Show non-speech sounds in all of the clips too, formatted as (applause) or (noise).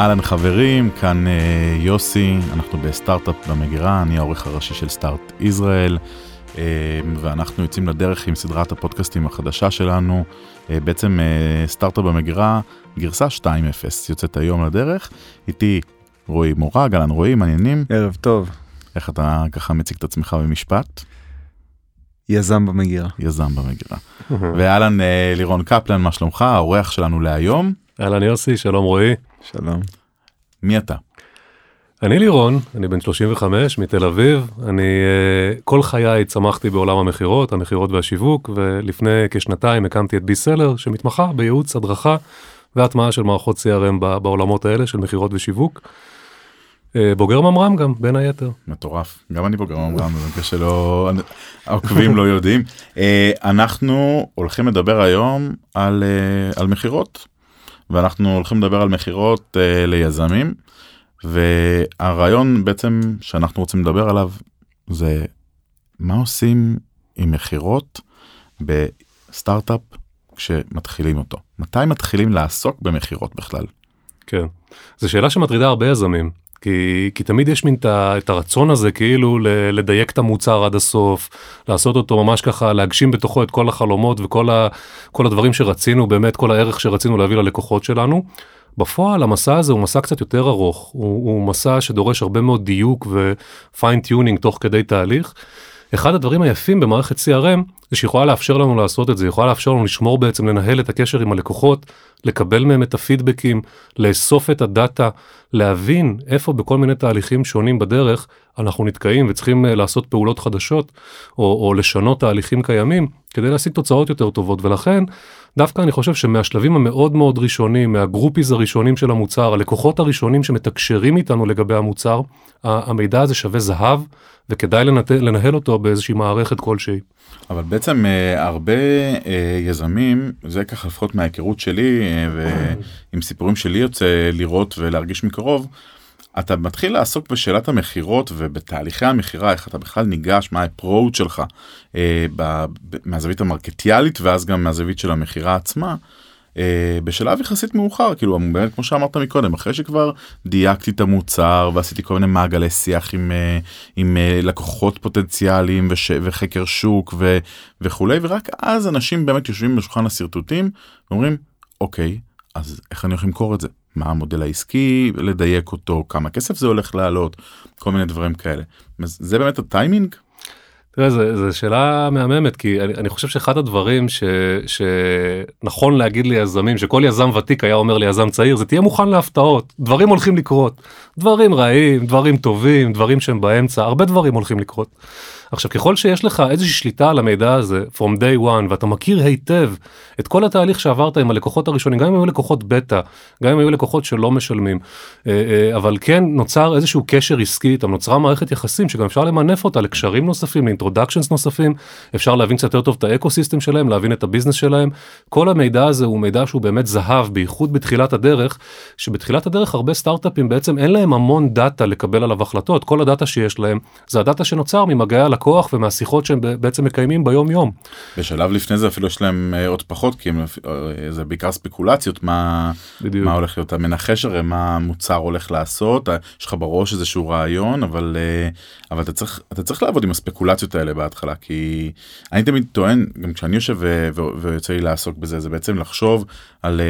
אהלן חברים, כאן אה, יוסי, אנחנו בסטארט-אפ במגירה, אני העורך הראשי של סטארט ישראל, אה, ואנחנו יוצאים לדרך עם סדרת הפודקאסטים החדשה שלנו, אה, בעצם אה, סטארט-אפ במגירה, גרסה 2.0, יוצאת היום לדרך, איתי רועי מורג, אהלן רועי, מעניינים? ערב טוב. איך אתה ככה מציג את עצמך במשפט? יזם במגירה. יזם במגירה. ואהלן אה, לירון קפלן, מה שלומך? האורח שלנו להיום, אהלן יוסי, שלום רועי. שלום. מי אתה? אני לירון, אני בן 35 מתל אביב, אני uh, כל חיי צמחתי בעולם המכירות, המכירות והשיווק, ולפני כשנתיים הקמתי את בי-סלר שמתמחה בייעוץ, הדרכה והטמעה של מערכות CRM ב- בעולמות האלה של מכירות ושיווק. Uh, בוגר ממר"ם גם, בין היתר. מטורף גם אני בוגר ממר"ם במקרה שלא העוקבים לא יודעים אה, אנחנו הולכים לדבר היום על אה, על מכירות ואנחנו הולכים לדבר על מכירות אה, ליזמים והרעיון בעצם שאנחנו רוצים לדבר עליו זה מה עושים עם מכירות בסטארט-אפ כשמתחילים אותו מתי מתחילים לעסוק במכירות בכלל. כן. זו שאלה שמטרידה הרבה יזמים. כי, כי תמיד יש מין ה- את הרצון הזה כאילו ל- לדייק את המוצר עד הסוף, לעשות אותו ממש ככה, להגשים בתוכו את כל החלומות וכל ה, כל הדברים שרצינו, באמת כל הערך שרצינו להביא ללקוחות שלנו. בפועל המסע הזה הוא מסע קצת יותר ארוך, הוא, הוא מסע שדורש הרבה מאוד דיוק ו fine-tuning תוך כדי תהליך. אחד הדברים היפים במערכת CRM זה שיכולה לאפשר לנו לעשות את זה, יכולה לאפשר לנו לשמור בעצם, לנהל את הקשר עם הלקוחות, לקבל מהם את הפידבקים, לאסוף את הדאטה, להבין איפה בכל מיני תהליכים שונים בדרך אנחנו נתקעים וצריכים אה, לעשות פעולות חדשות או, או לשנות תהליכים קיימים כדי להשיג תוצאות יותר טובות. ולכן דווקא אני חושב שמהשלבים המאוד מאוד ראשונים, מהגרופיז הראשונים של המוצר, הלקוחות הראשונים שמתקשרים איתנו לגבי המוצר, המידע הזה שווה זהב וכדאי לנת... לנהל אותו באיזושהי מערכת כלשהי. אבל בעצם אה, הרבה אה, יזמים זה ככה לפחות מההיכרות שלי אה, ועם סיפורים שלי יוצא לראות ולהרגיש מקרוב. אתה מתחיל לעסוק בשאלת המכירות ובתהליכי המכירה איך אתה בכלל ניגש מה האפרוט שלך אה, ב, ב, מהזווית המרקטיאלית ואז גם מהזווית של המכירה עצמה. אה, בשלב יחסית מאוחר כאילו באמת כמו שאמרת מקודם אחרי שכבר דייקתי את המוצר ועשיתי כל מיני מעגלי שיח עם, אה, עם אה, לקוחות פוטנציאליים וש, וחקר שוק ו, וכולי ורק אז אנשים באמת יושבים בשולחן השרטוטים ואומרים אוקיי אז איך אני הולך למכור את זה מה המודל העסקי לדייק אותו כמה כסף זה הולך לעלות כל מיני דברים כאלה זה באמת הטיימינג תראה, זו שאלה מהממת, כי אני, אני חושב שאחד הדברים ש, שנכון להגיד ליזמים, שכל יזם ותיק היה אומר ליזם צעיר, זה תהיה מוכן להפתעות, דברים הולכים לקרות. דברים רעים, דברים טובים, דברים שהם באמצע, הרבה דברים הולכים לקרות. עכשיו, ככל שיש לך איזושהי שליטה על המידע הזה, from day one, ואתה מכיר היטב את כל התהליך שעברת עם הלקוחות הראשונים, גם אם היו לקוחות בטא, גם אם היו לקוחות שלא משלמים, אה, אה, אבל כן נוצר איזשהו קשר עסקי איתם, נוצרה מערכת יחסים שגם אפשר למנף אותה לקשרים נוספים, ל introductions נוספים, אפשר להבין קצת יותר טוב את ה ecosystem שלהם, להבין את ה business שלהם. כל המידע הזה הוא מידע שהוא באמת זהב, בייחוד בתחילת הדרך, שבתחילת הדרך הרבה סטארט-אפים בעצם אין להם המון דאטה לקבל עליו החלטות, כל הדאטה שיש להם זה הדאטה שנוצר ממגעי הלקוח ומהשיחות שהם בעצם מקיימים ביום יום. בשלב לפני זה אפילו יש להם אה, עוד פחות כי הם, אה, זה בעיקר ספקולציות מה, בדיוק. מה הולך להיות אתה מנחש הרי מה המוצר הולך לעשות אה, יש לך בראש איזשהו רעיון אבל אבל אתה צריך אתה צריך לעבוד עם הספקולציות האלה בהתחלה כי אני תמיד טוען גם כשאני יושב ויוצא לי לעסוק בזה זה בעצם לחשוב על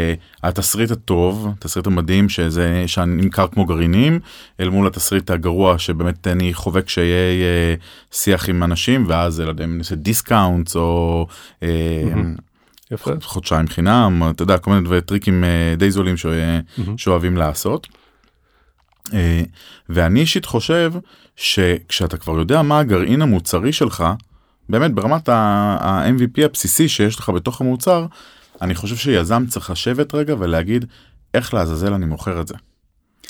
התסריט הטוב התסריט המדהים שזה שנמכר כמו גרעינים אל מול התסריט הגרוע שבאמת אני חווה כשיהיה אה, שיח עם אנשים ואז לא יודע אם נעשה discount או. אה, יפה. חודשיים חינם אתה יודע כל מיני טריקים אה, די זולים ש- שאוהבים לעשות. אה, ואני אישית חושב שכשאתה כבר יודע מה הגרעין המוצרי שלך באמת ברמת ה-MVP הבסיסי שיש לך בתוך המוצר אני חושב שיזם צריך לשבת רגע ולהגיד איך לעזאזל אני מוכר את זה.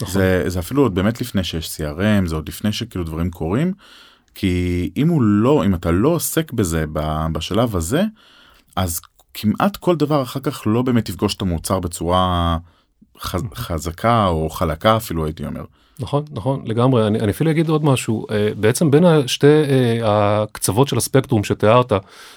נכון. זה, זה אפילו עוד באמת לפני שיש CRM זה עוד לפני שכאילו דברים קורים כי אם הוא לא אם אתה לא עוסק בזה בשלב הזה אז כמעט כל דבר אחר כך לא באמת יפגוש את המוצר בצורה חז, חזקה או חלקה אפילו הייתי אומר. נכון, נכון, לגמרי. אני, אני אפילו אגיד עוד משהו. אה, בעצם בין השתי אה, הקצוות של הספקטרום שתיארת,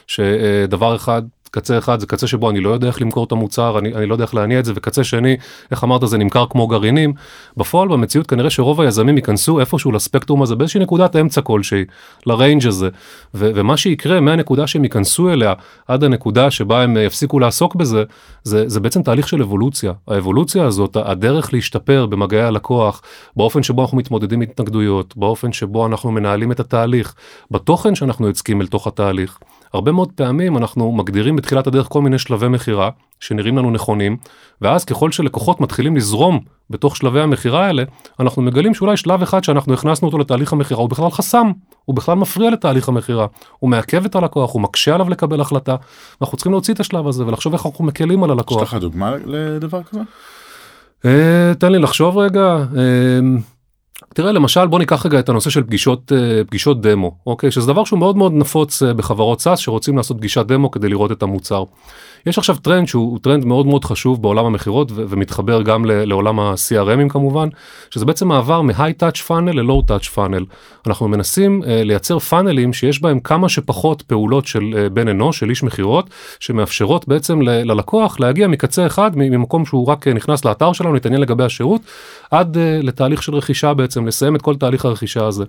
שדבר אחד קצה אחד זה קצה שבו אני לא יודע איך למכור את המוצר, אני, אני לא יודע איך להניע את זה, וקצה שני, איך אמרת, זה נמכר כמו גרעינים. בפועל, במציאות, כנראה שרוב היזמים ייכנסו איפשהו לספקטרום הזה, באיזושהי נקודת אמצע כלשהי, לריינג' הזה, ו- ומה שיקרה מהנקודה שהם ייכנסו אליה עד הנקודה שבה הם יפסיקו לעסוק בזה, זה, זה בעצם תהליך של אבולוציה. האבולוציה הזאת, הדרך להשתפר במגעי הלקוח, באופן שבו אנחנו מתמודדים עם התנגדויות, באופן שבו אנחנו מנהלים את התהליך, בתוכן שאנחנו יוצקים אל תוך התהליך. הרבה מאוד פעמים אנחנו מגדירים בתחילת הדרך כל מיני שלבי מכירה שנראים לנו נכונים, ואז ככל שלקוחות מתחילים לזרום בתוך שלבי המכירה האלה, אנחנו מגלים שאולי שלב אחד שאנחנו הכנסנו אותו לתהליך המכירה הוא בכלל חסם, הוא בכלל מפריע לתהליך המכירה, הוא מעכב את הלקוח, הוא מקשה עליו לקבל החלטה, ואנחנו צריכים להוציא את השלב הזה ולחשוב איך אנחנו מקלים על הלקוח. יש לך דוגמה לדבר כזה? אה, תן לי לחשוב רגע. אה, תראה למשל בוא ניקח רגע את הנושא של פגישות אה, פגישות דמו אוקיי שזה דבר שהוא מאוד מאוד נפוץ בחברות סאס שרוצים לעשות פגישת דמו כדי לראות את המוצר. יש עכשיו טרנד שהוא טרנד מאוד מאוד חשוב בעולם המכירות ומתחבר גם לעולם ה-CRMים כמובן, שזה בעצם מעבר מ-high touch funnel ל-low touch funnel. אנחנו מנסים uh, לייצר funnelים שיש בהם כמה שפחות פעולות של uh, בן אנוש, של איש מכירות, שמאפשרות בעצם ל- ללקוח להגיע מקצה אחד, ממקום שהוא רק uh, נכנס לאתר שלנו, להתעניין לגבי השירות, עד uh, לתהליך של רכישה בעצם, לסיים את כל תהליך הרכישה הזה.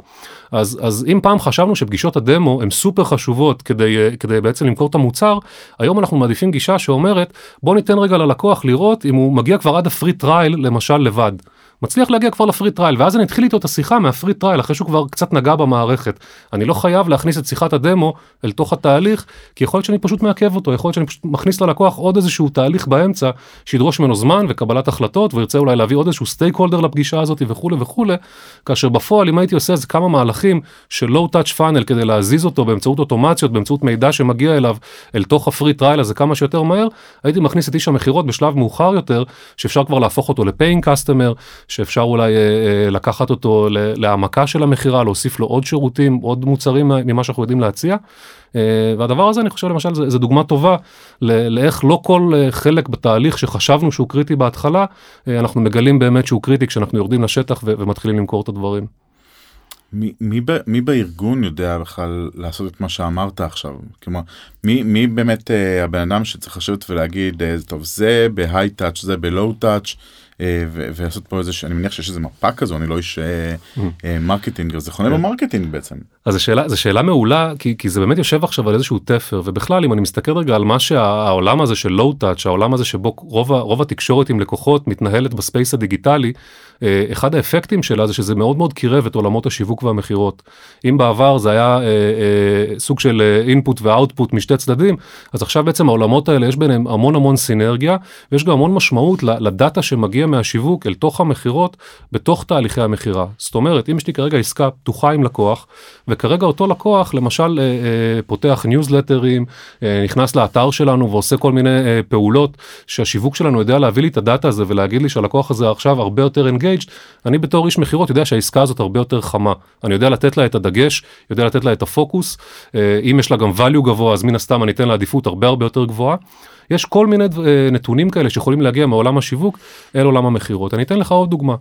אז, אז אם פעם חשבנו שפגישות הדמו הן סופר חשובות כדי, uh, כדי בעצם למכור את המוצר, היום אנחנו מעדיפים גישה שאומרת בוא ניתן רגע ללקוח לראות אם הוא מגיע כבר עד ה free trial למשל לבד. מצליח להגיע כבר ל free trial ואז אני אתחיל איתו את השיחה מה free trial אחרי שהוא כבר קצת נגע במערכת. אני לא חייב להכניס את שיחת הדמו אל תוך התהליך כי יכול להיות שאני פשוט מעכב אותו יכול להיות שאני פשוט מכניס ללקוח עוד איזשהו תהליך באמצע שידרוש ממנו זמן וקבלת החלטות וירצה אולי להביא עוד איזשהו stakeholder לפגישה הזאת וכולי וכולי כאשר בפועל אם הייתי עושה איזה כמה מהלכים של low touch funnel כדי להזיז אותו באמצעות אוטומציות באמצעות מידע שמגיע אליו אל תוך ה free trial הזה כמה שיותר מהר הייתי מכניס את איש המכירות בשלב מאוחר יותר שאפשר כבר להפוך אותו ל paying customer שאפשר אולי אה, אה, לקחת אותו להעמקה של המכירה, להוסיף לו עוד שירותים, עוד מוצרים ממה שאנחנו יודעים להציע. אה, והדבר הזה אני חושב למשל זה, זה דוגמה טובה לאיך לא כל חלק בתהליך שחשבנו שהוא קריטי בהתחלה, אנחנו מגלים באמת שהוא קריטי כשאנחנו יורדים לשטח ומתחילים למכור את הדברים. מי, מי, מי בארגון יודע בכלל לעשות את מה שאמרת עכשיו? כלומר, מי, מי באמת אה, הבן אדם שצריך לשבת ולהגיד, אה, טוב, זה ב high touch, זה ב low touch, אה, ולעשות פה איזה שאני מניח שיש איזה מפה כזו אני לא איש אה, mm. אה, marketing זה כונה כן. ב marketing בעצם. אז השאלה זו שאלה מעולה כי, כי זה באמת יושב עכשיו על איזשהו תפר ובכלל אם אני מסתכל רגע על מה שהעולם הזה של low touch העולם הזה שבו רוב, רוב התקשורת עם לקוחות מתנהלת ב space הדיגיטלי אחד האפקטים שלה זה שזה מאוד מאוד קירב את עולמות השיווק והמכירות. אם בעבר זה היה אה, אה, סוג של אינפוט ואוטפוט משתי צדדים אז עכשיו בעצם העולמות האלה יש ביניהם המון המון סינרגיה ויש גם המון משמעות לדאטה שמגיע מהשיווק אל תוך המכירות בתוך תהליכי המכירה. זאת אומרת, אם יש לי כרגע עסקה פתוחה עם לקוח, וכרגע אותו לקוח למשל אה, אה, פותח ניוזלטרים, אה, נכנס לאתר שלנו ועושה כל מיני אה, פעולות שהשיווק שלנו יודע להביא לי את הדאטה הזה ולהגיד לי שהלקוח הזה עכשיו הרבה יותר engaged, אני בתור איש מכירות יודע שהעסקה הזאת הרבה יותר חמה. אני יודע לתת לה את הדגש, יודע לתת לה את הפוקוס, אה, אם יש לה גם value גבוה אז מן הסתם אני אתן לה עדיפות הרבה הרבה יותר גבוהה. יש כל מיני אה, נתונים כאלה שיכולים להגיע מעולם השיווק אל עולם המכירות. אני אתן לך עוד דוגמה.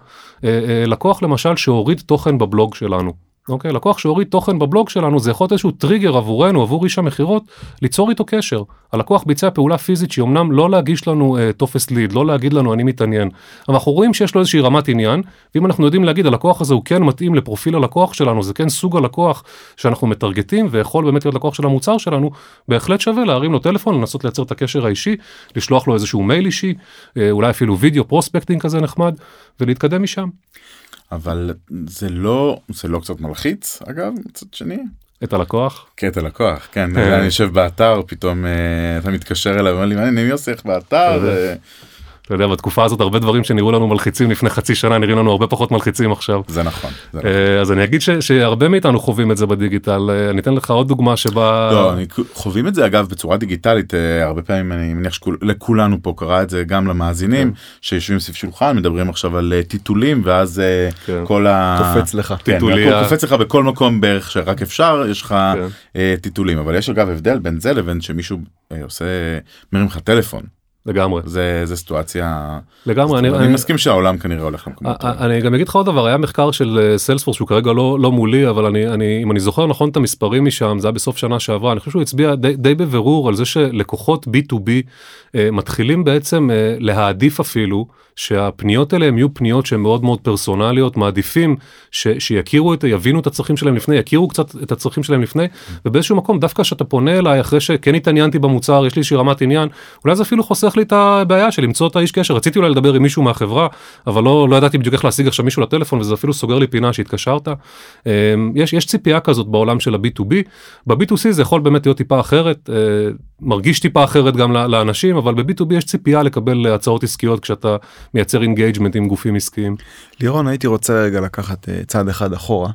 אה, אה, לקוח למשל שהוריד תוכן בבלוג שלנו. אוקיי, לקוח שהוריד תוכן בבלוג שלנו זה יכול להיות איזשהו טריגר עבורנו, עבור איש המכירות, ליצור איתו קשר. הלקוח ביצע פעולה פיזית שהיא אמנם לא להגיש לנו אה, טופס ליד, לא להגיד לנו אני מתעניין, אבל אנחנו רואים שיש לו איזושהי רמת עניין, ואם אנחנו יודעים להגיד הלקוח הזה הוא כן מתאים לפרופיל הלקוח שלנו, זה כן סוג הלקוח שאנחנו מטרגטים ויכול באמת להיות לקוח של המוצר שלנו, בהחלט שווה להרים לו טלפון, לנסות לייצר את הקשר האישי, לשלוח לו איזשהו מייל אישי, אה, אולי אפילו video prospecting כזה נחמד, ולהתקדם משם. אבל זה לא זה לא קצת מלחיץ אגב מצד שני. את הלקוח? כן את הלקוח כן אה. אני יושב באתר פתאום אה, אתה מתקשר אליי ואומר לי מה אני עושה איך באתר. אתה יודע בתקופה הזאת הרבה דברים שנראו לנו מלחיצים לפני חצי שנה נראים לנו הרבה פחות מלחיצים עכשיו. זה נכון. זה נכון. אה, אז אני אגיד ש, שהרבה מאיתנו חווים את זה בדיגיטל אה, אני אתן לך עוד דוגמה שבה לא, אני, חווים את זה אגב בצורה דיגיטלית אה, הרבה פעמים אני מניח שלכולנו פה קרה את זה גם למאזינים כן. שיושבים סביב שולחן מדברים עכשיו על טיטולים ואז כן. כל ה... קופץ לך. כן, טיטוליה. קופץ לך בכל מקום בערך שרק אפשר יש לך כן. טיטולים אבל יש אגב הבדל בין זה לבין שמישהו עושה מרים לך טלפון. לגמרי. זה זה סיטואציה לגמרי, אני, אני, אני מסכים שהעולם כנראה הולך למקומות. אני גם אגיד לך עוד דבר, היה מחקר של סיילספורס שהוא כרגע לא, לא מולי, אבל אני, אני, אם אני זוכר נכון את המספרים משם, זה היה בסוף שנה שעברה, אני חושב שהוא הצביע די, די בבירור על זה שלקוחות B2B אה, מתחילים בעצם אה, להעדיף אפילו שהפניות האלה הם יהיו פניות שהן מאוד מאוד פרסונליות, מעדיפים ש, שיכירו את, יבינו את הצרכים שלהם לפני, יכירו קצת את הצרכים שלהם לפני, ובאיזשהו מקום דווקא כשאתה פונה אליי אחרי שכן התעניינתי במוצר, יש לי איזושהי רמת עניין, אולי זה אפילו חוסך לי את הבעיה של למצוא את האיש קשר, רציתי אולי לדבר עם מישהו מהחברה, אבל לא, לא ידעתי בדיוק איך להשיג עכשיו מישהו לטלפון, וזה אפילו סוגר לי פינה שהתקשרת. אמ, יש, יש ציפייה כזאת בעולם של ה-B2B, ב-B2C זה יכול באמת להיות טיפה אחרת, אה, מרגיש טיפה אחרת גם לאנשים, אבל ב-B2B יש ציפייה לקבל הצעות עסקיות כשאתה מייצר engagement עם גופים עסקיים. לירון, הייתי רוצה רגע לקחת uh, צעד אחד אחורה.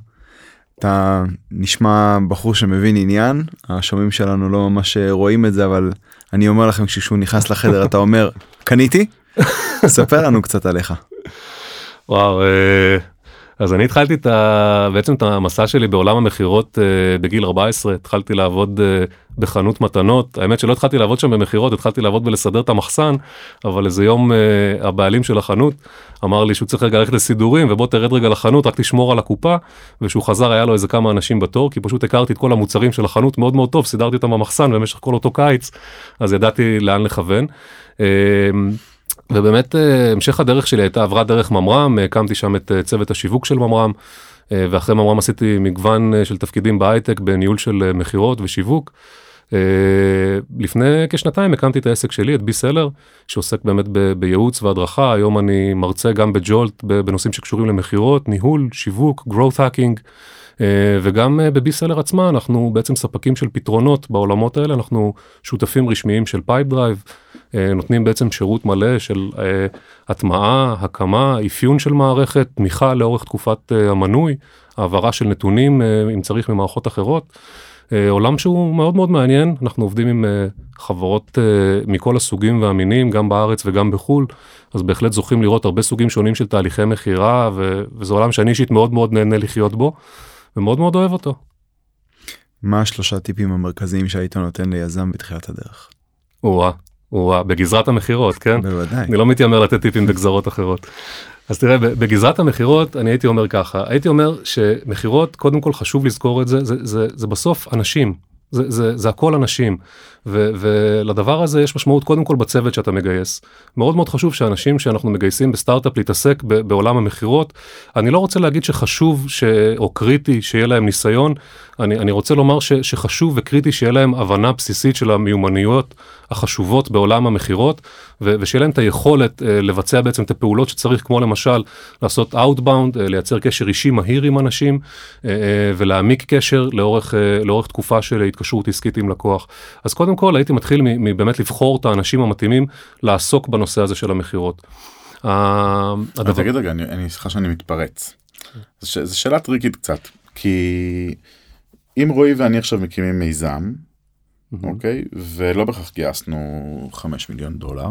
אתה נשמע בחור שמבין עניין, השומעים שלנו לא ממש רואים את זה, אבל אני אומר לכם כשהוא נכנס לחדר אתה אומר, קניתי? (laughs) ספר לנו קצת עליך. וואו, אה, אז אני התחלתי את ה... בעצם את המסע שלי בעולם המכירות uh, בגיל 14, התחלתי לעבוד uh, בחנות מתנות, האמת שלא התחלתי לעבוד שם במכירות, התחלתי לעבוד בלסדר את המחסן, אבל איזה יום uh, הבעלים של החנות אמר לי שהוא צריך רגע ללכת לסידורים ובוא תרד רגע לחנות, רק תשמור על הקופה, וכשהוא חזר היה לו איזה כמה אנשים בתור, כי פשוט הכרתי את כל המוצרים של החנות מאוד מאוד טוב, סידרתי אותם במחסן במשך כל אותו קיץ, אז ידעתי לאן לכוון. Uh, ובאמת אה, המשך הדרך שלי הייתה עברה דרך ממר"ם, הקמתי שם את אה, צוות השיווק של ממר"ם, אה, ואחרי ממר"ם עשיתי מגוון של תפקידים בהייטק בניהול של מכירות ושיווק. לפני כשנתיים הקמתי את העסק שלי, את בי-סלר, שעוסק באמת בייעוץ והדרכה, היום אני מרצה גם בג'ולט בנושאים שקשורים למכירות, ניהול, שיווק, growth hacking. וגם בבי-סלר עצמה אנחנו בעצם ספקים של פתרונות בעולמות האלה, אנחנו שותפים רשמיים של פייפ דרייב, אה, נותנים בעצם שירות מלא של אה, הטמעה, הקמה, אפיון של מערכת, תמיכה לאורך תקופת אה, המנוי, העברה של נתונים אם צריך ממערכות אחרות. עולם שהוא מאוד מאוד מעניין, אנחנו עובדים עם חברות מכל הסוגים והמינים, גם בארץ וגם בחו"ל, אז בהחלט זוכים לראות הרבה סוגים שונים של תהליכי מכירה, וזה עולם שאני אישית מאוד מאוד נהנה לחיות בו, ומאוד מאוד אוהב אותו. מה השלושה טיפים המרכזיים שהיית נותן ליזם בתחילת הדרך? או-אה, הוא בגזרת המכירות, כן? בוודאי. אני לא מתיימר לתת טיפים בגזרות אחרות. אז תראה, בגזרת המכירות אני הייתי אומר ככה, הייתי אומר שמכירות, קודם כל חשוב לזכור את זה, זה, זה, זה בסוף אנשים, זה, זה, זה הכל אנשים, ו, ולדבר הזה יש משמעות קודם כל בצוות שאתה מגייס. מאוד מאוד חשוב שאנשים שאנחנו מגייסים בסטארט-אפ להתעסק ב, בעולם המכירות, אני לא רוצה להגיד שחשוב ש, או קריטי שיהיה להם ניסיון, אני, אני רוצה לומר ש, שחשוב וקריטי שיהיה להם הבנה בסיסית של המיומנויות החשובות בעולם המכירות, ושיהיה להם את היכולת אה, לבצע בעצם את הפעולות שצריך, כמו למשל לעשות Outbound, אה, לייצר קשר אישי מהיר עם אנשים, אה, אה, ולהעמיק קשר לאורך, אה, לאורך תקופה של התקשרות עסקית עם לקוח. אז קודם כל הייתי מתחיל מבאמת לבחור את האנשים המתאימים לעסוק בנושא הזה של המכירות. הדבר... תגיד רגע, אני, סליחה שאני מתפרץ. זו שאלה טריקית קצת, כי אם רועי ואני עכשיו מקימים מיזם, אוקיי, ולא בהכרח גייסנו 5 מיליון דולר,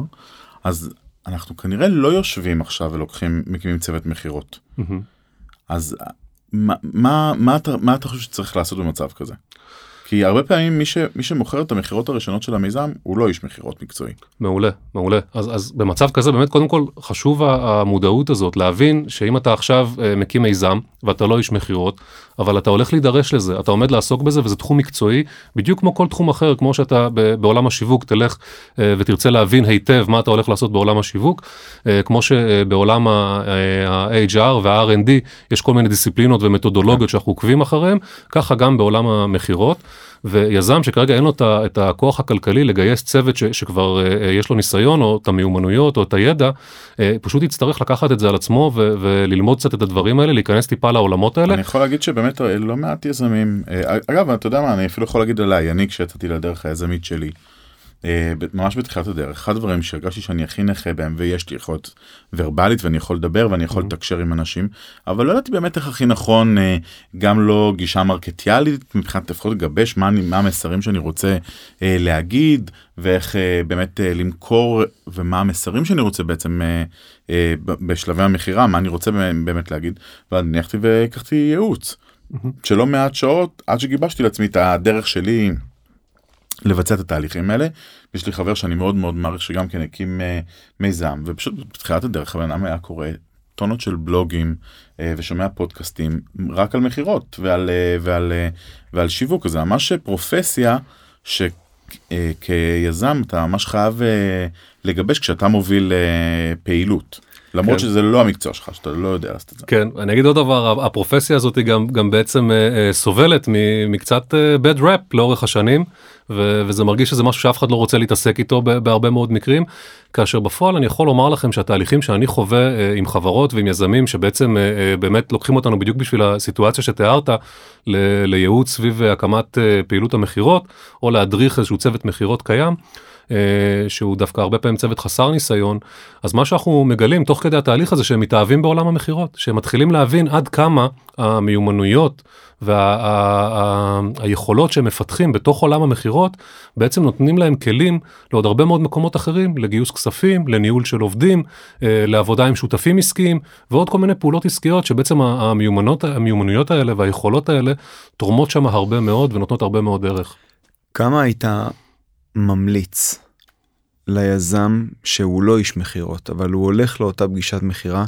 אז אנחנו כנראה לא יושבים עכשיו ולוקחים, מקימים צוות מכירות. אז מה, מה, מה, אתה, מה אתה חושב שצריך לעשות במצב כזה? כי הרבה פעמים מי, ש, מי שמוכר את המכירות הראשונות של המיזם הוא לא איש מכירות מקצועי. מעולה, מעולה. אז, אז במצב כזה באמת קודם כל חשוב המודעות הזאת להבין שאם אתה עכשיו אה, מקים מיזם ואתה לא איש מכירות, אבל אתה הולך להידרש לזה, אתה עומד לעסוק בזה וזה תחום מקצועי, בדיוק כמו כל תחום אחר, כמו שאתה בעולם השיווק תלך אה, ותרצה להבין היטב מה אתה הולך לעשות בעולם השיווק, אה, כמו שבעולם ה-HR וה-R&D יש כל מיני דיסציפלינות ומתודולוגיות שאנחנו עוקבים אחריהם, ככה גם בעולם המכירות. ויזם שכרגע אין לו את הכוח הכלכלי לגייס צוות ש, שכבר uh, יש לו ניסיון או את המיומנויות או את הידע, uh, פשוט יצטרך לקחת את זה על עצמו ו, וללמוד קצת את הדברים האלה, להיכנס טיפה לעולמות האלה. אני יכול להגיד שבאמת לא מעט יזמים, אגב אתה יודע מה אני אפילו יכול להגיד עליי, אני כשיצאתי לדרך היזמית שלי. אה, ממש בתחילת הדרך אחד הדברים שהרגשתי שאני הכי נכה בהם ויש לי יכולת ורבלית ואני יכול לדבר ואני יכול לתקשר עם אנשים אבל לא ידעתי באמת איך הכי נכון אה, גם לא גישה מרקטיאלית מבחינת לפחות לגבש מה, מה המסרים שאני רוצה אה, להגיד ואיך באמת למכור ומה המסרים שאני רוצה בעצם בשלבי המכירה מה אני רוצה באמת להגיד ואני הלכתי והקחתי ייעוץ שלא מעט שעות עד שגיבשתי לעצמי את הדרך שלי. לבצע את התהליכים האלה. יש לי חבר שאני מאוד מאוד מעריך שגם כן הקים אה, מיזם ופשוט בתחילת הדרך הבן אדם היה קורא טונות של בלוגים אה, ושומע פודקאסטים רק על מכירות ועל אה, ועל אה, ועל שיווק זה ממש פרופסיה שכיזם אתה ממש חייב אה, לגבש כשאתה מוביל אה, פעילות. למרות כן. שזה לא המקצוע שלך שאתה לא יודע לעשות את זה. כן, אני אגיד עוד דבר, הפרופסיה הזאת היא גם, גם בעצם אה, אה, סובלת מקצת אה, bad rap לאורך השנים, ו- וזה מרגיש שזה משהו שאף אחד לא רוצה להתעסק איתו בהרבה מאוד מקרים, כאשר בפועל אני יכול לומר לכם שהתהליכים שאני חווה אה, עם חברות ועם יזמים שבעצם אה, אה, באמת לוקחים אותנו בדיוק בשביל הסיטואציה שתיארת, ל- לייעוץ סביב אה, הקמת אה, פעילות המכירות, או להדריך איזשהו צוות מכירות קיים. אה, שהוא דווקא הרבה פעמים צוות חסר ניסיון, אז מה שאנחנו מגלים תוך כדי התהליך הזה שהם מתאהבים בעולם המכירות, שהם מתחילים להבין עד כמה המיומנויות והיכולות שהם מפתחים בתוך עולם המכירות, בעצם נותנים להם כלים לעוד הרבה מאוד מקומות אחרים, לגיוס כספים, לניהול של עובדים, אה, לעבודה עם שותפים עסקיים, ועוד כל מיני פעולות עסקיות שבעצם המיומנות, המיומנויות האלה והיכולות האלה תורמות שם הרבה מאוד ונותנות הרבה מאוד ערך. כמה היית ממליץ ליזם שהוא לא איש מכירות אבל הוא הולך לאותה פגישת מכירה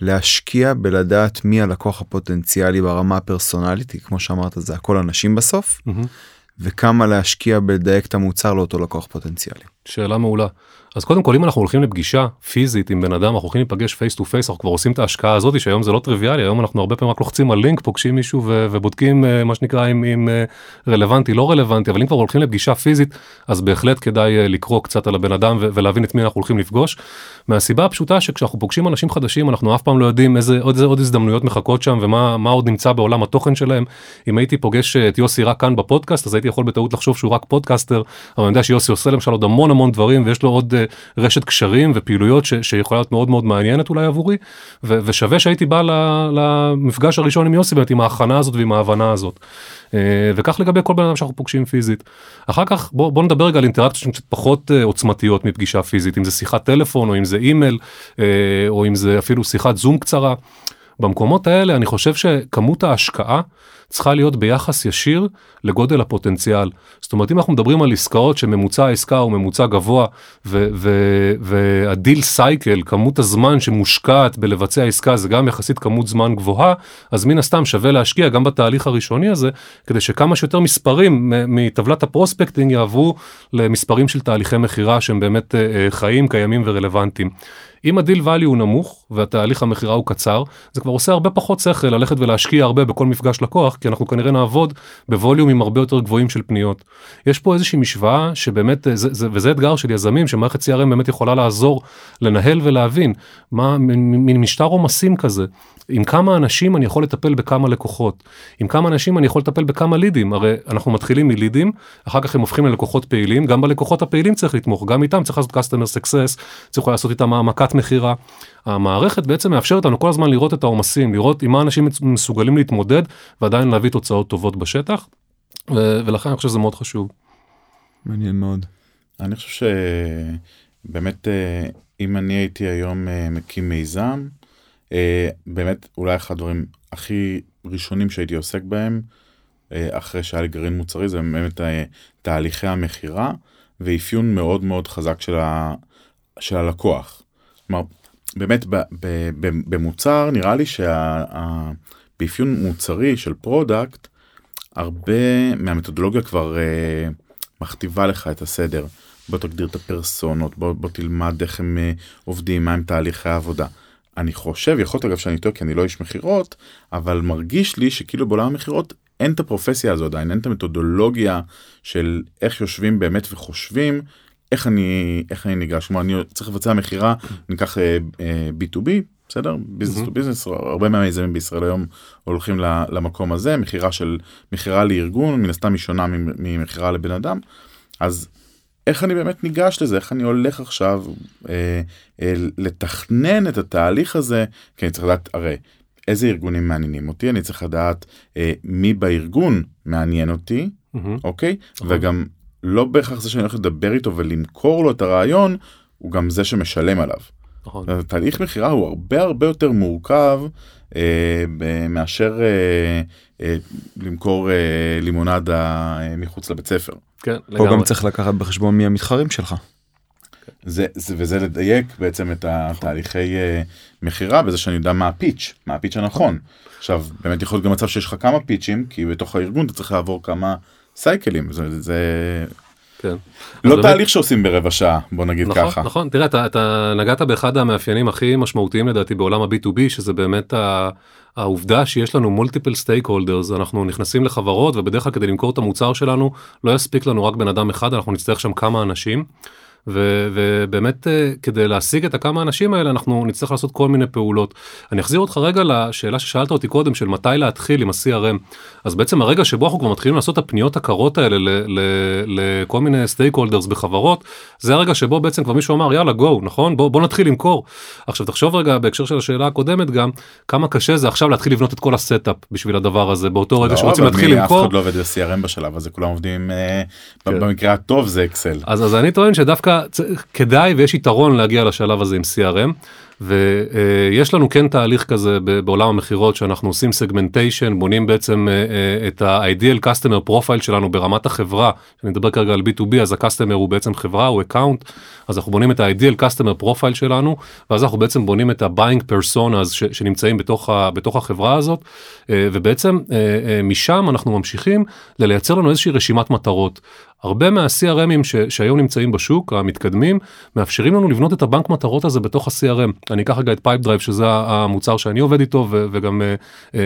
להשקיע בלדעת מי הלקוח הפוטנציאלי ברמה הפרסונלית כי כמו שאמרת זה הכל אנשים בסוף וכמה להשקיע בלדייק את המוצר לאותו לקוח פוטנציאלי. שאלה מעולה. אז קודם כל אם אנחנו הולכים לפגישה פיזית עם בן אדם אנחנו הולכים להיפגש face to face אנחנו כבר עושים את ההשקעה הזאת שהיום זה לא טריוויאלי היום אנחנו הרבה פעמים רק לוחצים על לינק פוגשים מישהו ו- ובודקים uh, מה שנקרא אם, אם uh, רלוונטי לא רלוונטי אבל אם כבר הולכים לפגישה פיזית אז בהחלט כדאי uh, לקרוא קצת על הבן אדם ו- ולהבין את מי אנחנו הולכים לפגוש. מהסיבה הפשוטה שכשאנחנו פוגשים אנשים חדשים אנחנו אף פעם לא יודעים איזה עוד, איזה עוד הזדמנויות מחכות שם ומה מה עוד נמצא בעולם התוכן שלהם. אם הייתי פוגש את יוסי רק כאן בפודקאסט אז הייתי יכול בטעות לחשוב שהוא רק פודקאסטר אבל אני יודע שיוסי עושה למשל עוד המון המון דברים ויש לו עוד uh, רשת קשרים ופעילויות ש, שיכולה להיות מאוד מאוד מעניינת אולי עבורי ו, ושווה שהייתי בא למפגש הראשון עם יוסי באמת עם ההכנה הזאת ועם ההבנה הזאת. אה, וכך לגבי כל בן אדם שאנחנו פוגשים פיזית. אחר כך בוא, בוא נדבר רגע על אינטראקציות שהן קצת פחות אה, עוצמתיות מפגישה פיזית אם זה שיחת טלפון או אם זה אימייל אה, או אם זה אפילו שיחת זום קצרה. במקומות האלה אני חושב שכמות ההשקעה צריכה להיות ביחס ישיר לגודל הפוטנציאל. זאת אומרת אם אנחנו מדברים על עסקאות שממוצע העסקה הוא ממוצע גבוה והדיל סייקל כמות הזמן שמושקעת בלבצע עסקה זה גם יחסית כמות זמן גבוהה אז מן הסתם שווה להשקיע גם בתהליך הראשוני הזה כדי שכמה שיותר מספרים מטבלת ה prospecting יעברו למספרים של תהליכי מכירה שהם באמת אה, חיים קיימים ורלוונטיים. אם ה deal value הוא נמוך והתהליך המכירה הוא קצר זה כבר עושה הרבה פחות שכל ללכת ולהשקיע הרבה בכל מפגש לקוח כי אנחנו כנראה נעבוד בווליומים הרבה יותר גבוהים של פניות. יש פה איזושהי משוואה שבאמת זה, זה, וזה אתגר של יזמים שמערכת CRM באמת יכולה לעזור לנהל ולהבין מה מין משטר עומסים כזה. עם כמה אנשים אני יכול לטפל בכמה לקוחות? עם כמה אנשים אני יכול לטפל בכמה לידים? הרי אנחנו מתחילים מלידים אחר כך הם הופכים ללקוחות פעילים גם בלקוחות הפעילים צריך לתמוך גם איתם צריך לעשות customer success צריך לעשות איתם העמקת מכירה. המערכת בעצם מאפשרת לנו כל הזמן לראות את העומסים לראות עם מה אנשים מסוגלים להתמודד ועדיין להביא תוצאות טובות בשטח ו- ולכן אני חושב שזה מאוד חשוב. מעניין מאוד. אני חושב שבאמת אה, אם אני הייתי היום אה, מקים מיזם אה, באמת אולי אחד הדברים הכי ראשונים שהייתי עוסק בהם אחרי שהיה לי גרעין מוצרי זה באמת תהליכי המכירה ואפיון מאוד מאוד חזק של, ה, של הלקוח. כלומר, באמת ב, ב, ב, במוצר נראה לי שבאפיון מוצרי של product הרבה מהמתודולוגיה כבר uh, מכתיבה לך את הסדר. בוא תגדיר את הפרסונות, בוא, בוא תלמד איך הם uh, עובדים, מהם תהליכי העבודה. אני חושב, יכול להיות אגב שאני טועה כי אני לא איש מכירות, אבל מרגיש לי שכאילו בעולם המכירות אין את הפרופסיה הזו עדיין, אין את המתודולוגיה של איך יושבים באמת וחושבים איך אני איך אני ניגש? כלומר אני צריך לבצע מכירה ניקח b2b בסדר? business to business הרבה מהמיזמים בישראל היום הולכים למקום הזה מכירה של מכירה לארגון מן הסתם היא שונה ממכירה לבן אדם. אז איך אני באמת ניגש לזה? איך אני הולך עכשיו אה, אה, לתכנן את התהליך הזה? כי אני צריך לדעת הרי איזה ארגונים מעניינים אותי? אני צריך לדעת אה, מי בארגון מעניין אותי mm-hmm. אוקיי? וגם לא בהכרח זה שאני הולך לדבר איתו ולמכור לו את הרעיון, הוא גם זה שמשלם עליו. נכון. תהליך מכירה הוא הרבה הרבה יותר מורכב אה, ב- מאשר אה, אה, למכור אה, לימונדה אה, מחוץ לבית ספר. כן, פה גם לגמרי. צריך לקחת בחשבון מי המתחרים שלך. זה, זה, וזה לדייק בעצם את התהליכי אה, מכירה בזה שאני יודע מה הפיץ', מה הפיץ' הנכון. עכשיו, באמת יכול להיות גם מצב שיש לך כמה פיצ'ים, כי בתוך הארגון אתה צריך לעבור כמה סייקלים, זה, זה כן. לא אז באמת- תהליך שעושים ברבע שעה, בוא נגיד נכון, ככה. נכון, תראה, אתה, אתה נגעת באחד המאפיינים הכי משמעותיים לדעתי בעולם ה-B2B, שזה באמת ה, העובדה שיש לנו מולטיפל סטייק הולדרס, אנחנו נכנסים לחברות ובדרך כלל כדי למכור את המוצר שלנו, לא יספיק לנו רק בן אדם אחד, אנחנו נצטרך שם כמה אנשים. ו- ובאמת אה, כדי להשיג את הכמה אנשים האלה אנחנו נצטרך לעשות כל מיני פעולות. אני אחזיר אותך רגע לשאלה ששאלת אותי קודם של מתי להתחיל עם ה-CRM. אז בעצם הרגע שבו אנחנו כבר מתחילים לעשות את הפניות הקרות האלה לכל מיני stakeholders בחברות, זה הרגע שבו בעצם כבר מישהו אמר יאללה go נכון בוא, בוא נתחיל למכור. עכשיו תחשוב רגע בהקשר של השאלה הקודמת גם כמה קשה זה עכשיו להתחיל לבנות את כל ה setup בשביל הדבר הזה באותו רגע לא, שרוצים להתחיל למכור. אף אחד לא עובד ב-CRM בשלב הזה, כולם עובדים, אה, כן. במקרה הטוב זה אקסל. אז, אז אני טוען שדווקא כדאי ויש יתרון להגיע לשלב הזה עם CRM ויש לנו כן תהליך כזה בעולם המכירות שאנחנו עושים segmentation בונים בעצם אה, אה, את ה-ideal customer profile שלנו ברמת החברה אני מדבר כרגע על b2b אז ה-customer הוא בעצם חברה הוא account אז אנחנו בונים את ה-ideal customer profile שלנו ואז אנחנו בעצם בונים את ה-buying personas ש- שנמצאים בתוך, ה- בתוך החברה הזאת אה, ובעצם משם אנחנו ממשיכים לייצר לנו איזושהי רשימת מטרות. הרבה מה-CRMים שהיום נמצאים בשוק המתקדמים מאפשרים לנו לבנות את הבנק מטרות הזה בתוך ה-CRM. אני אקח רגע את פייפ דרייב שזה המוצר שאני עובד איתו וגם אה, אה,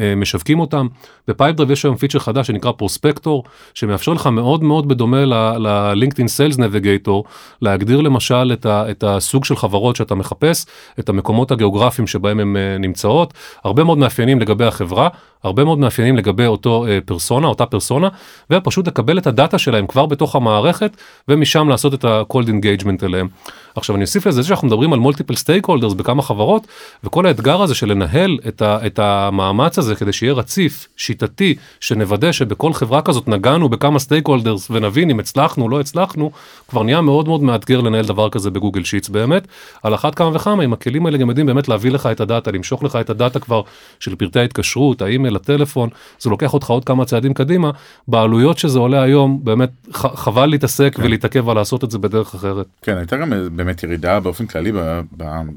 אה, משווקים אותם. בפייפ דרייב יש היום פיצ'ר חדש שנקרא Prospector שמאפשר לך מאוד מאוד בדומה ל LinkedIn Sales Navigator להגדיר למשל את, ה- את הסוג של חברות שאתה מחפש את המקומות הגיאוגרפיים שבהם הן אה, נמצאות הרבה מאוד מאפיינים לגבי החברה הרבה מאוד מאפיינים לגבי אותו אה, פרסונה אותה פרסונה ופשוט לקבל את הדאטה שלהם כבר בתוך המערכת ומשם לעשות את ה-cold engagement אליהם. עכשיו אני אוסיף לזה שאנחנו מדברים על multiple stakeholders בכמה חברות וכל האתגר הזה של לנהל את, ה, את המאמץ הזה כדי שיהיה רציף שיטתי שנוודא שבכל חברה כזאת נגענו בכמה stakeholders ונבין אם הצלחנו או לא הצלחנו כבר נהיה מאוד מאוד מאתגר לנהל דבר כזה בגוגל שיטס באמת. על אחת כמה וכמה אם הכלים האלה גם יודעים באמת להביא לך את הדאטה למשוך לך את הדאטה כבר של פרטי ההתקשרות האימייל הטלפון זה לוקח אותך עוד כמה צעדים קדימה. בעלויות שזה עולה היום באמת ח, חבל להתעסק ולהתעכב על לעשות את זה בדרך אחרת. כן, הייתה גם באמת ירידה באופן כללי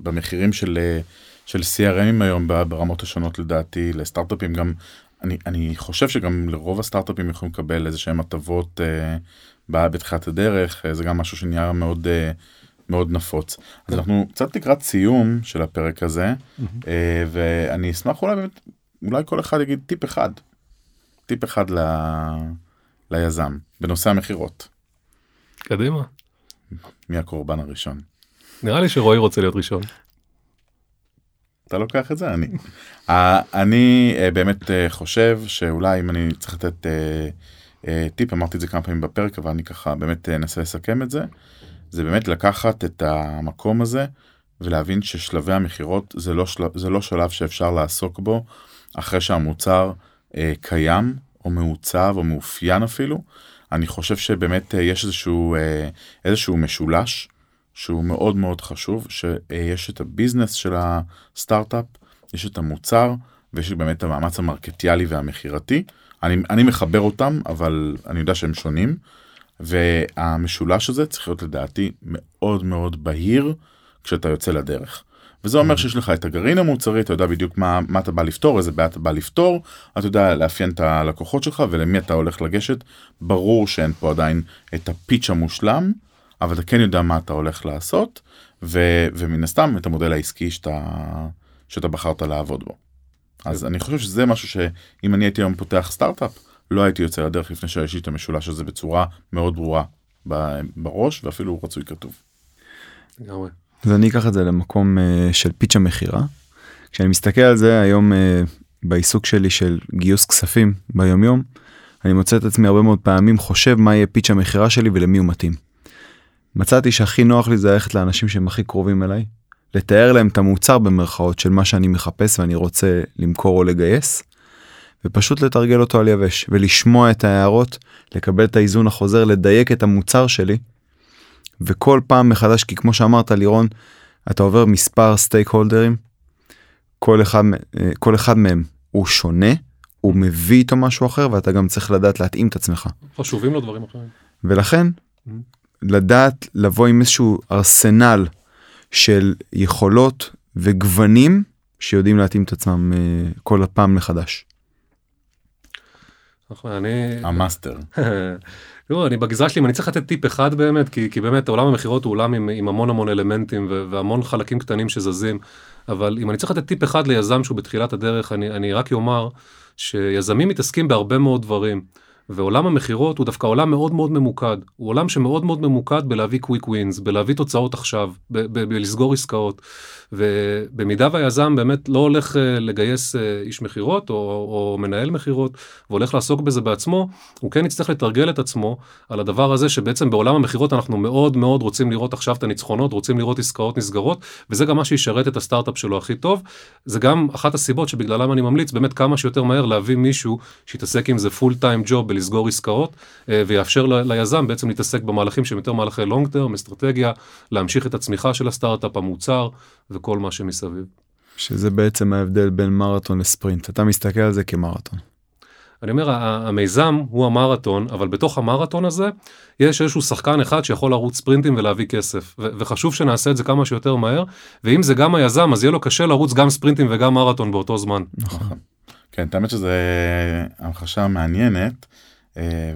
במחירים של, של CRMים היום ברמות השונות לדעתי, לסטארט-אפים גם, אני, אני חושב שגם לרוב הסטארט-אפים יכולים לקבל איזה שהם הטבות אה, בתחילת הדרך, אה, זה גם משהו שנהיה מאוד, אה, מאוד נפוץ. אז אנחנו קצת לקראת סיום של הפרק הזה, אה, ואני אשמח אולי באמת, אולי כל אחד יגיד טיפ אחד, טיפ אחד ל, ליזם, בנושא המכירות. קדימה. מי הקורבן הראשון? נראה לי שרועי רוצה להיות ראשון. אתה לוקח את זה אני. אה, אני אה, באמת אה, חושב שאולי אם אני צריך לתת טיפ אמרתי את זה כמה פעמים בפרק אבל אני ככה באמת אנסה לסכם את זה. זה באמת לקחת את המקום הזה ולהבין ששלבי המכירות זה לא שלב זה לא שלב שאפשר לעסוק בו אחרי שהמוצר קיים או מעוצב או מאופיין אפילו. אני חושב שבאמת אה, יש איזשהו אה, איזשהו משולש. שהוא מאוד מאוד חשוב, שיש את הביזנס של הסטארט-אפ, יש את המוצר, ויש באמת את המאמץ המרקטיאלי והמכירתי. אני, אני מחבר אותם, אבל אני יודע שהם שונים, והמשולש הזה צריך להיות לדעתי מאוד מאוד בהיר כשאתה יוצא לדרך. וזה אומר שיש לך את הגרעין המוצרי, אתה יודע בדיוק מה, מה אתה בא לפתור, איזה בעיה אתה בא לפתור, אתה יודע לאפיין את הלקוחות שלך ולמי אתה הולך לגשת. ברור שאין פה עדיין את הפיץ' המושלם, אבל אתה כן יודע מה אתה הולך לעשות, ו, ומן הסתם את המודל העסקי שאתה, שאתה בחרת לעבוד בו. אז אני חושב שזה משהו שאם אני הייתי היום פותח סטארט-אפ, לא הייתי יוצא לדרך לפני שיש לי את המשולש הזה בצורה מאוד ברורה בראש, ואפילו רצוי כתוב. לגמרי. אז אני אקח את זה למקום אה, של פיץ' המכירה. כשאני מסתכל על זה היום אה, בעיסוק שלי של גיוס כספים ביום יום, אני מוצא את עצמי הרבה מאוד פעמים חושב מה יהיה פיץ' המכירה שלי ולמי הוא מתאים. מצאתי שהכי נוח לי זה ללכת לאנשים שהם הכי קרובים אליי, לתאר להם את המוצר במרכאות של מה שאני מחפש ואני רוצה למכור או לגייס, ופשוט לתרגל אותו על יבש ולשמוע את ההערות, לקבל את האיזון החוזר, לדייק את המוצר שלי, וכל פעם מחדש, כי כמו שאמרת לירון, אתה עובר מספר סטייק הולדרים, כל אחד, אה, כל אחד מהם הוא שונה, הוא מביא איתו משהו אחר ואתה גם צריך לדעת להתאים את עצמך. חשובים לו דברים אחרים. ולכן Mhm. לדעת לבוא עם איזשהו ארסנל של יכולות וגוונים שיודעים להתאים את עצמם אה, כל הפעם מחדש. נכון, אני... המאסטר. (laughs) תראו, אני בגזרה שלי, אם אני צריך לתת טיפ אחד באמת, כי, כי באמת עולם המכירות הוא עולם עם, עם המון המון אלמנטים ו- והמון חלקים קטנים שזזים, אבל אם אני צריך לתת טיפ אחד ליזם שהוא בתחילת הדרך, אני, אני רק אומר שיזמים מתעסקים בהרבה מאוד דברים. ועולם המכירות הוא דווקא עולם מאוד מאוד ממוקד, הוא עולם שמאוד מאוד ממוקד בלהביא quick wins, בלהביא תוצאות עכשיו, בלסגור עסקאות. ובמידה והיזם באמת לא הולך אה, לגייס אה, איש מכירות או, או מנהל מכירות והולך לעסוק בזה בעצמו, הוא כן יצטרך לתרגל את עצמו על הדבר הזה שבעצם בעולם המכירות אנחנו מאוד מאוד רוצים לראות עכשיו את הניצחונות, רוצים לראות עסקאות נסגרות, וזה גם מה שישרת את הסטארט-אפ שלו הכי טוב. זה גם אחת הסיבות שבגללם אני ממליץ באמת כמה שיותר מהר להביא מישהו שיתעסק עם זה פול טיים ג'וב בלסגור עסקאות, אה, ויאפשר ל- ליזם בעצם להתעסק במהלכים שהם יותר מהלכי לונג טרם, אסטרטגיה, להמשיך את הצמיחה של הסטארט-אפ, המוצר וכל מה שמסביב. שזה בעצם ההבדל בין מרתון לספרינט אתה מסתכל על זה כמרתון. אני אומר, המיזם הוא המרתון, אבל בתוך המרתון הזה יש איזשהו שחקן אחד שיכול לרוץ ספרינטים ולהביא כסף, ו- וחשוב שנעשה את זה כמה שיותר מהר, ואם זה גם היזם, אז יהיה לו קשה לרוץ גם ספרינטים וגם מרתון באותו זמן. נכון. כן, את האמת שזה המחשה מעניינת, אה,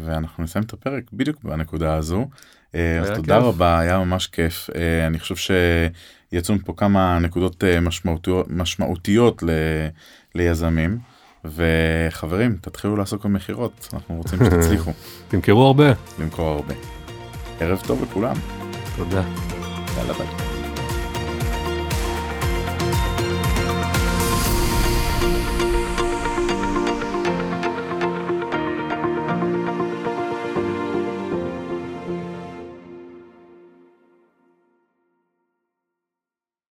ואנחנו נסיים את הפרק בדיוק בנקודה הזו. אה, אז תודה כיף. רבה, היה ממש כיף. אה, אני חושב שיצאו מפה כמה נקודות אה, משמעותיות, משמעותיות ל, ליזמים. וחברים, תתחילו לעסוק במכירות, אנחנו רוצים שתצליחו (laughs) תמכרו הרבה. למכור הרבה. ערב טוב לכולם, תודה. יאללה ביי.